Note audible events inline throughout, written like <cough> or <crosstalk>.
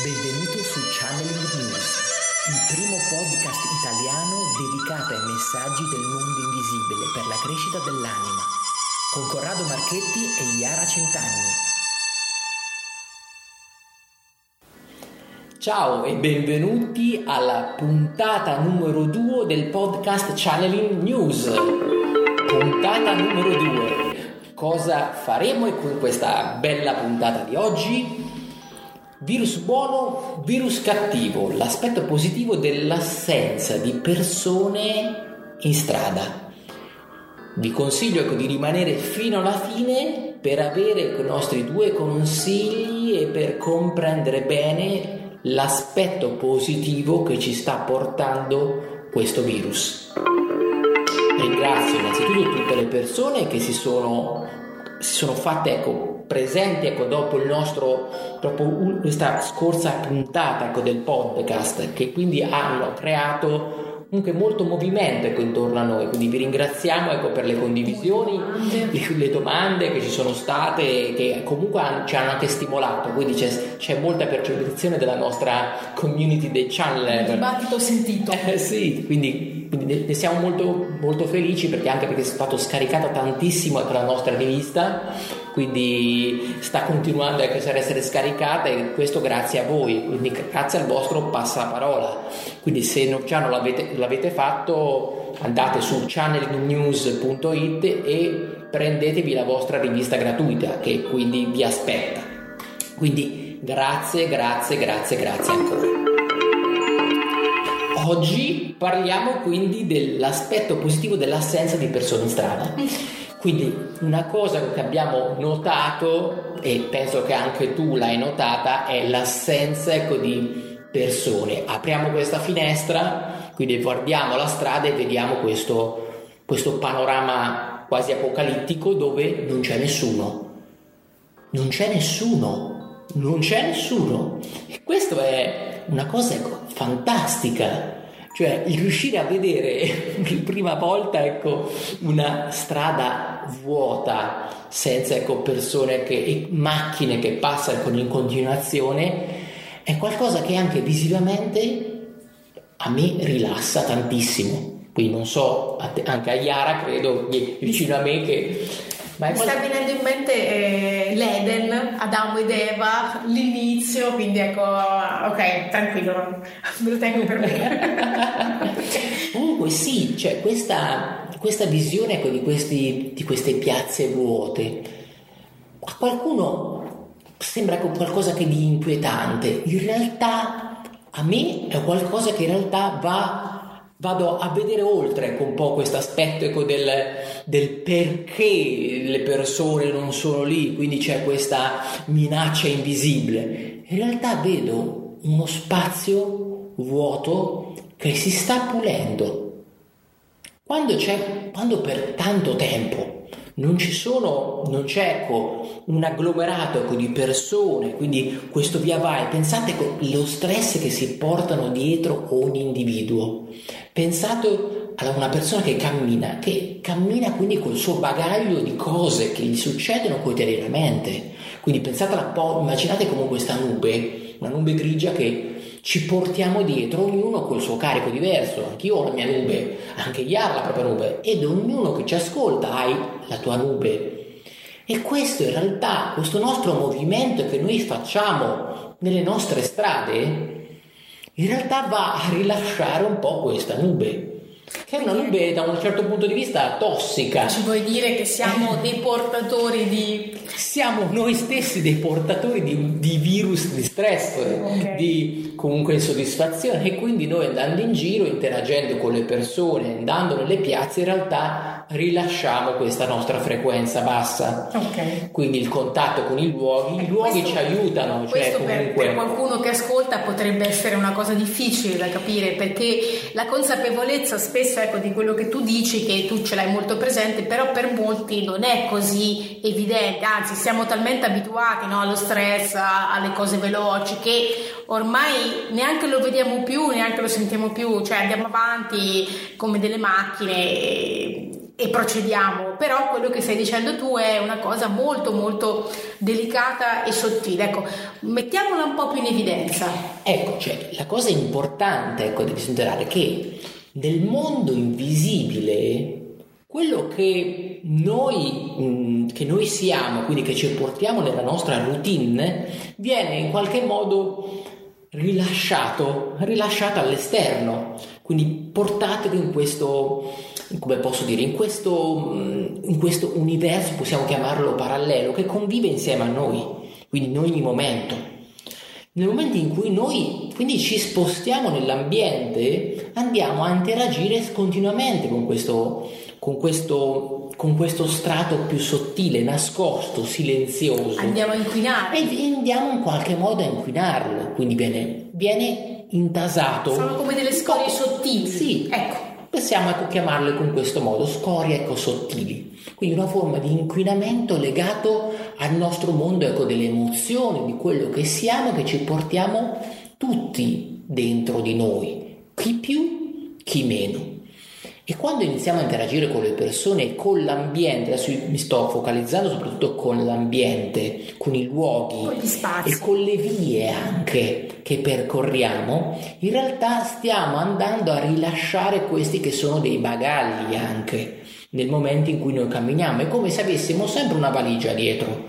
Benvenuto su Channeling News, il primo podcast italiano dedicato ai messaggi del mondo invisibile per la crescita dell'anima, con Corrado Marchetti e Iara Centanni. Ciao e benvenuti alla puntata numero 2 del podcast Channeling News. Puntata numero 2. Cosa faremo con questa bella puntata di oggi? Virus buono, virus cattivo, l'aspetto positivo dell'assenza di persone in strada. Vi consiglio ecco, di rimanere fino alla fine per avere i nostri due consigli e per comprendere bene l'aspetto positivo che ci sta portando questo virus. Ringrazio innanzitutto tutte le persone che si sono, si sono fatte ecco, presenti ecco, dopo, il nostro, dopo questa scorsa puntata ecco, del podcast che quindi hanno creato comunque molto movimento ecco, intorno a noi, quindi vi ringraziamo ecco, per le condivisioni, le, le, domande che ci sono state, che comunque ci hanno anche stimolato, quindi c'è, c'è, molta percezione della nostra community dei channel. Il dibattito sentito. Eh, sì, quindi, quindi, ne siamo molto, molto felici perché anche perché è stato scaricato tantissimo ecco, la nostra rivista, quindi sta continuando ecco, a essere scaricata e questo grazie a voi, quindi grazie al vostro passaparola. Quindi se non, già non l'avete l'avete fatto andate su channelingnews.it e prendetevi la vostra rivista gratuita che quindi vi aspetta. Quindi grazie, grazie, grazie, grazie ancora. Oggi parliamo quindi dell'aspetto positivo dell'assenza di persone in strada. Quindi una cosa che abbiamo notato, e penso che anche tu l'hai notata, è l'assenza ecco, di persone. Apriamo questa finestra, quindi guardiamo la strada e vediamo questo, questo panorama quasi apocalittico dove non c'è nessuno. Non c'è nessuno, non c'è nessuno. E questo è una cosa ecco, fantastica. Cioè, il riuscire a vedere per <laughs> prima volta ecco, una strada vuota, senza ecco, persone che, e macchine che passano in continuazione, è qualcosa che anche visivamente a me rilassa tantissimo. Quindi non so, anche a Iara credo vicino a me che... Mi sta venendo in mente eh, l'Eden, Adamo ed Eva, l'inizio, quindi ecco, ok, tranquillo, me lo tengo per me. <laughs> Comunque sì, cioè questa, questa visione ecco, di, questi, di queste piazze vuote, a qualcuno sembra qualcosa che di inquietante, in realtà a me è qualcosa che in realtà va, vado a vedere oltre un po' questo aspetto ecco, del, del, perché le persone non sono lì, quindi c'è questa minaccia invisibile. In realtà vedo uno spazio vuoto che si sta pulendo. Quando, quando per tanto tempo non sono, non c'è ecco, un agglomerato ecco, di persone, quindi questo via vai. Pensate allo stress che si portano dietro ogni individuo. Pensate a una persona che cammina, che cammina quindi col suo bagaglio di cose che gli succedono quotidianamente. Quindi pensate un po', immaginate come questa nube, una nube grigia che ci portiamo dietro, ognuno col suo carico diverso, anch'io ho la mia nube, anche Iara la propria nube, ed ognuno che ci ascolta hai la tua nube. E questo in realtà, questo nostro movimento che noi facciamo nelle nostre strade, in realtà va a rilasciare un po' questa nube che è una nube da un certo punto di vista tossica. Ci vuoi dire che siamo dei portatori di... Siamo noi stessi dei portatori di, di virus di stress, okay. di comunque insoddisfazione e quindi noi andando in giro, interagendo con le persone, andando nelle piazze, in realtà rilasciamo questa nostra frequenza bassa. Okay. Quindi il contatto con i luoghi, i luoghi questo, ci aiutano. Cioè comunque... per, per qualcuno che ascolta potrebbe essere una cosa difficile da capire perché la consapevolezza spesso ecco, di quello che tu dici, che tu ce l'hai molto presente, però per molti non è così evidente, anzi siamo talmente abituati no, allo stress, a, alle cose veloci, che ormai neanche lo vediamo più, neanche lo sentiamo più, cioè andiamo avanti come delle macchine. E, e procediamo, però quello che stai dicendo tu è una cosa molto molto delicata e sottile. Ecco, mettiamola un po' più in evidenza. Ecco, cioè, la cosa importante ecco, di considerare che nel mondo invisibile quello che noi, mm, che noi siamo, quindi che ci portiamo nella nostra routine, viene in qualche modo rilasciato, rilasciato all'esterno, quindi portato in questo, come posso dire, in questo, mm, in questo universo, possiamo chiamarlo parallelo, che convive insieme a noi, quindi in ogni momento. Nel momento in cui noi quindi ci spostiamo nell'ambiente, andiamo a interagire continuamente con questo, con questo, con questo strato più sottile, nascosto, silenzioso. Andiamo a inquinare. E andiamo in qualche modo a inquinarlo, quindi viene, viene intasato. Sono come delle scorie sottili. Sì, ecco. Possiamo ecco, chiamarle con questo modo, scorie ecco, sottili. Quindi una forma di inquinamento legato al nostro mondo ecco, delle emozioni, di quello che siamo, che ci portiamo tutti dentro di noi, chi più, chi meno. E quando iniziamo a interagire con le persone e con l'ambiente, adesso mi sto focalizzando soprattutto con l'ambiente, con i luoghi con e con le vie anche che percorriamo, in realtà stiamo andando a rilasciare questi che sono dei bagagli anche nel momento in cui noi camminiamo. È come se avessimo sempre una valigia dietro.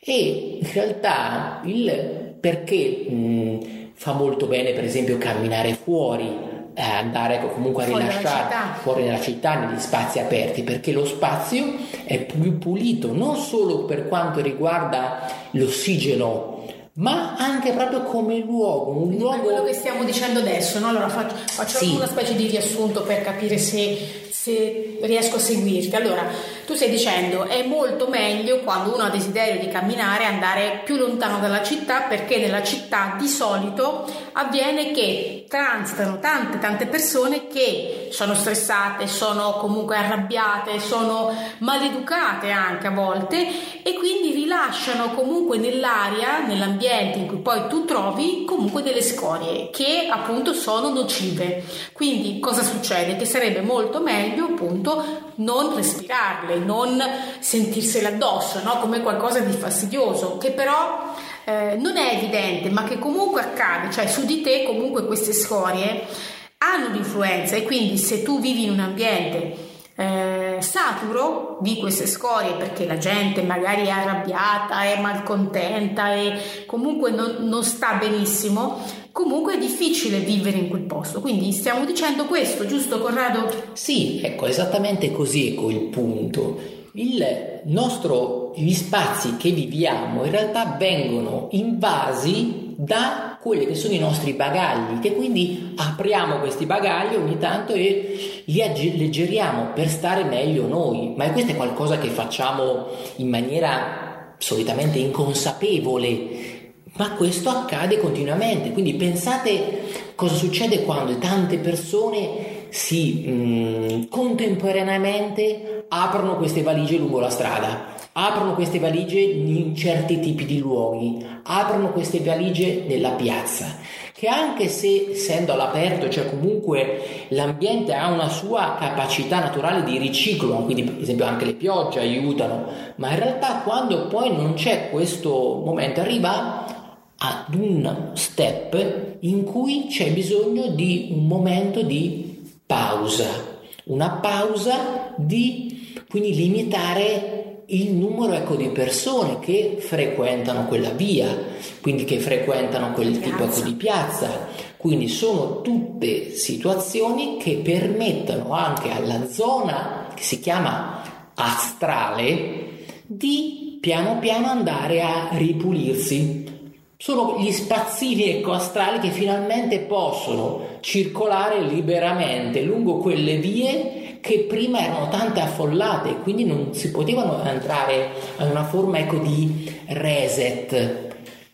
E in realtà il perché mh, fa molto bene, per esempio, camminare fuori eh, andare comunque a rilasciare fuori dalla città negli spazi aperti perché lo spazio è più pulito non solo per quanto riguarda l'ossigeno ma anche proprio come luogo, un luogo... quello che stiamo dicendo adesso, no? allora faccio, faccio sì. una specie di riassunto per capire se, se riesco a seguirti. Allora, tu stai dicendo è molto meglio quando uno ha desiderio di camminare andare più lontano dalla città perché nella città di solito avviene che transitano tante tante persone che sono stressate, sono comunque arrabbiate, sono maleducate anche a volte e quindi rilasciano comunque nell'aria, nell'ambiente in cui poi tu trovi comunque delle scorie che appunto sono nocive. Quindi cosa succede? Che sarebbe molto meglio appunto non respirarle, non sentirsele addosso, no? come qualcosa di fastidioso, che però eh, non è evidente, ma che comunque accade, cioè su di te comunque queste scorie hanno un'influenza e quindi se tu vivi in un ambiente eh, saturo di queste scorie perché la gente magari è arrabbiata, è malcontenta e comunque non, non sta benissimo, comunque è difficile vivere in quel posto. Quindi stiamo dicendo questo, giusto Corrado? Sì, ecco, esattamente così ecco il punto. Il nostro, gli spazi che viviamo in realtà vengono invasi da quelli che sono i nostri bagagli, che quindi apriamo questi bagagli ogni tanto e li alleggeriamo per stare meglio noi. Ma questo è qualcosa che facciamo in maniera solitamente inconsapevole. Ma questo accade continuamente, quindi pensate cosa succede quando tante persone si mh, mm, contemporaneamente aprono queste valigie lungo la strada, aprono queste valigie in certi tipi di luoghi, aprono queste valigie nella piazza, che anche se essendo all'aperto, cioè comunque l'ambiente ha una sua capacità naturale di riciclo, quindi per esempio anche le piogge aiutano, ma in realtà quando poi non c'è questo momento arriva ad un step in cui c'è bisogno di un momento di pausa, una pausa di quindi limitare il numero ecco, di persone che frequentano quella via, quindi che frequentano quel tipo ecco, di piazza. Quindi sono tutte situazioni che permettono anche alla zona che si chiama astrale di piano piano andare a ripulirsi sono gli spazzini ecoastrali che finalmente possono circolare liberamente lungo quelle vie che prima erano tante affollate e quindi non si potevano entrare in una forma ecco, di reset.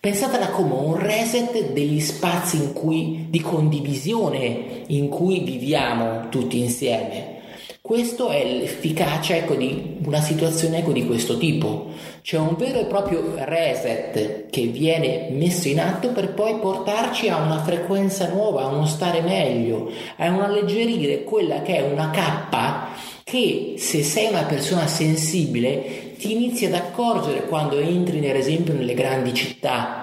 Pensatela come un reset degli spazi cui, di condivisione in cui viviamo tutti insieme. Questo è l'efficacia ecco, di una situazione ecco, di questo tipo. C'è un vero e proprio reset che viene messo in atto per poi portarci a una frequenza nuova, a uno stare meglio, a un alleggerire quella che è una cappa che se sei una persona sensibile ti inizi ad accorgere quando entri per esempio nelle grandi città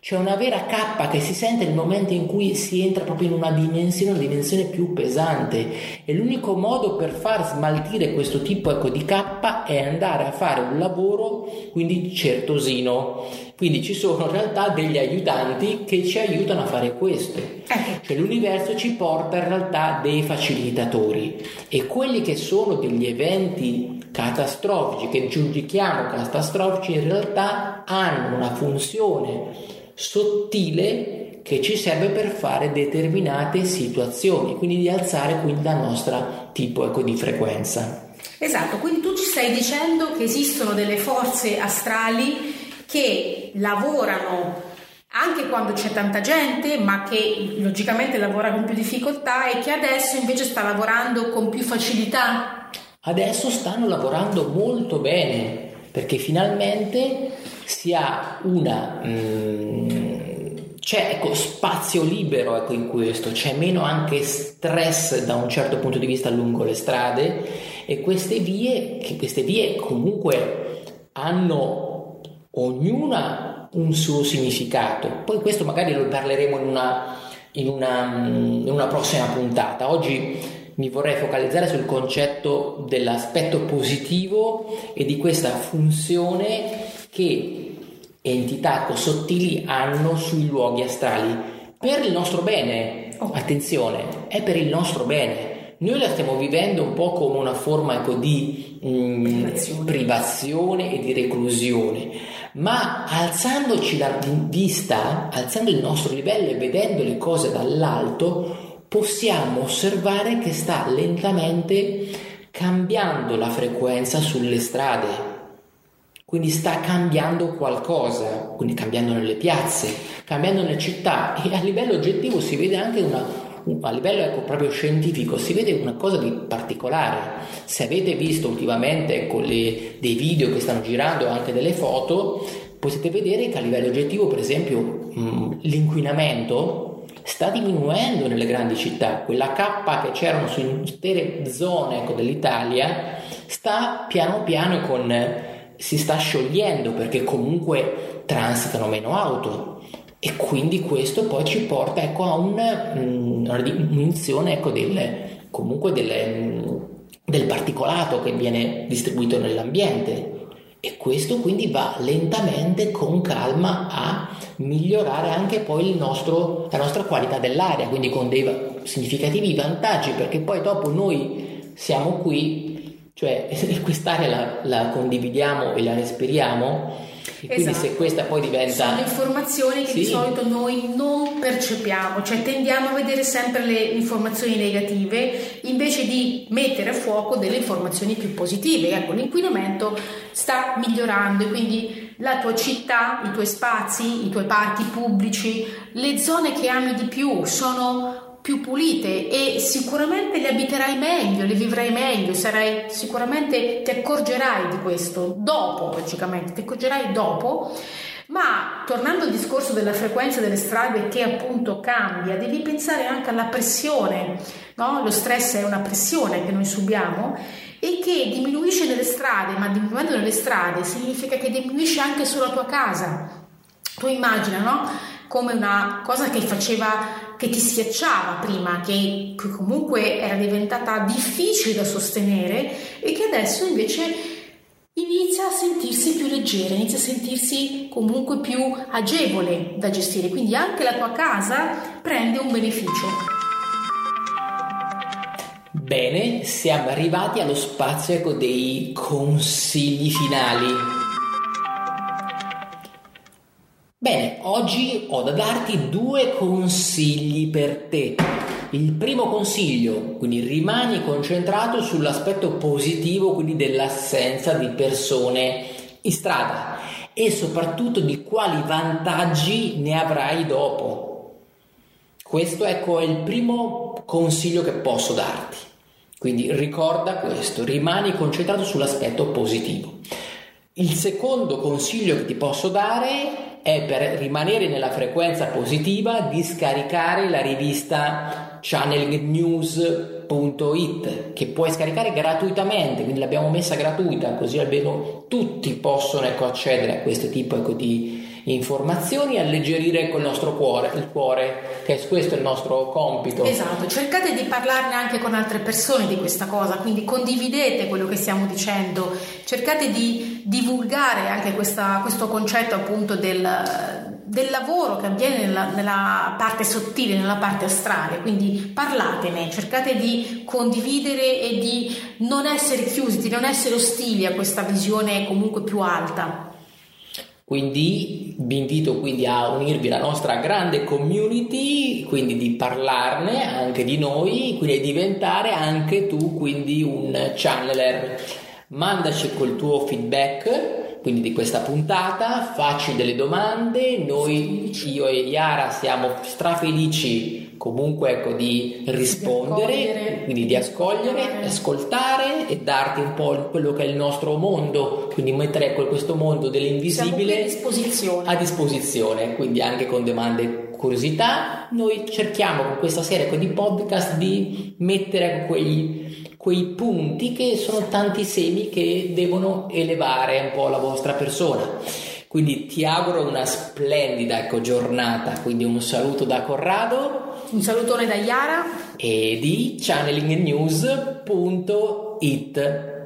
c'è una vera cappa che si sente nel momento in cui si entra proprio in una dimensione, una dimensione più pesante. E l'unico modo per far smaltire questo tipo ecco, di cappa è andare a fare un lavoro quindi certosino. Quindi ci sono in realtà degli aiutanti che ci aiutano a fare questo. Ecco. cioè l'universo ci porta in realtà dei facilitatori. E quelli che sono degli eventi catastrofici che giudichiamo catastrofici in realtà hanno una funzione sottile che ci serve per fare determinate situazioni, quindi di alzare quindi la nostra tipo ecco, di frequenza. Esatto, quindi tu ci stai dicendo che esistono delle forze astrali che lavorano anche quando c'è tanta gente, ma che logicamente lavora con più difficoltà e che adesso invece sta lavorando con più facilità. Adesso stanno lavorando molto bene perché finalmente si ha una... Mm, c'è ecco, spazio libero ecco, in questo, c'è meno anche stress da un certo punto di vista lungo le strade e queste vie, che queste vie comunque hanno ognuna un suo significato. Poi questo magari lo parleremo in una, in una, in una prossima puntata. Oggi mi vorrei focalizzare sul concetto dell'aspetto positivo e di questa funzione che entità sottili hanno sui luoghi astrali per il nostro bene. Oh. Attenzione, è per il nostro bene. Noi la stiamo vivendo un po' come una forma ecco, di mm, privazione. privazione. e di reclusione, ma alzandoci la vista, alzando il nostro livello e vedendo le cose dall'alto, possiamo osservare che sta lentamente cambiando la frequenza sulle strade quindi sta cambiando qualcosa, quindi cambiando nelle piazze, cambiando nelle città e a livello oggettivo si vede anche una, a livello ecco, proprio scientifico si vede una cosa di particolare. Se avete visto ultimamente ecco, le, dei video che stanno girando, anche delle foto, potete vedere che a livello oggettivo, per esempio, mh, l'inquinamento sta diminuendo nelle grandi città. Quella cappa che c'erano su intere zone ecco, dell'Italia sta piano piano con si sta sciogliendo perché comunque transitano meno auto e quindi questo poi ci porta ecco, a una, mm, una diminuzione ecco, del, comunque del, mm, del particolato che viene distribuito nell'ambiente e questo quindi va lentamente con calma a migliorare anche poi nostro, la nostra qualità dell'aria quindi con dei significativi vantaggi perché poi dopo noi siamo qui cioè <laughs> quest'area la, la condividiamo e la respiriamo e quindi esatto. se questa poi diventa... Sono informazioni che sì. di solito noi non percepiamo, cioè tendiamo a vedere sempre le informazioni negative invece di mettere a fuoco delle informazioni più positive. Ecco, l'inquinamento sta migliorando e quindi la tua città, i tuoi spazi, i tuoi parchi pubblici, le zone che ami di più sono più pulite e sicuramente le abiterai meglio, le vivrai meglio, sarai sicuramente ti accorgerai di questo dopo, logicamente, ti accorgerai dopo. Ma tornando al discorso della frequenza delle strade che appunto cambia, devi pensare anche alla pressione, no? Lo stress è una pressione che noi subiamo e che diminuisce nelle strade, ma diminuendo nelle strade significa che diminuisce anche sulla tua casa. Tu immagina, no? come una cosa che faceva, che ti schiacciava prima, che, che comunque era diventata difficile da sostenere e che adesso invece inizia a sentirsi più leggera, inizia a sentirsi comunque più agevole da gestire, quindi anche la tua casa prende un beneficio. Bene, siamo arrivati allo spazio ecco, dei consigli finali. Bene, oggi ho da darti due consigli per te. Il primo consiglio, quindi rimani concentrato sull'aspetto positivo, quindi dell'assenza di persone in strada e soprattutto di quali vantaggi ne avrai dopo. Questo ecco è il primo consiglio che posso darti. Quindi ricorda questo, rimani concentrato sull'aspetto positivo. Il secondo consiglio che ti posso dare è per rimanere nella frequenza positiva di scaricare la rivista channelnews.it che puoi scaricare gratuitamente, quindi l'abbiamo messa gratuita così almeno tutti possono ecco, accedere a questo tipo ecco, di informazioni alleggerire col nostro cuore, il cuore, che questo è il nostro compito. Esatto, cercate di parlarne anche con altre persone di questa cosa, quindi condividete quello che stiamo dicendo, cercate di divulgare anche questa, questo concetto appunto del, del lavoro che avviene nella, nella, parte sottile, nella parte astrale, quindi parlatene, cercate di condividere e di non essere chiusi, di non essere ostili a questa visione comunque più alta. Quindi vi invito quindi a unirvi alla nostra grande community, quindi di parlarne anche di noi, quindi diventare anche tu quindi un channeler. Mandaci col tuo feedback, quindi di questa puntata, facci delle domande, noi, io e Yara siamo strafelici comunque ecco, di rispondere, di quindi di ascogliere, ascoltare e darti un po' quello che è il nostro mondo, quindi mettere ecco, questo mondo dell'invisibile a disposizione. a disposizione, quindi anche con domande curiosità. Noi cerchiamo con questa serie ecco, di podcast di mettere quei, quei punti che sono tanti semi che devono elevare un po' la vostra persona. Quindi ti auguro una splendida ecco, giornata, quindi un saluto da Corrado. Un salutone da Iara. E di channelingnews.it.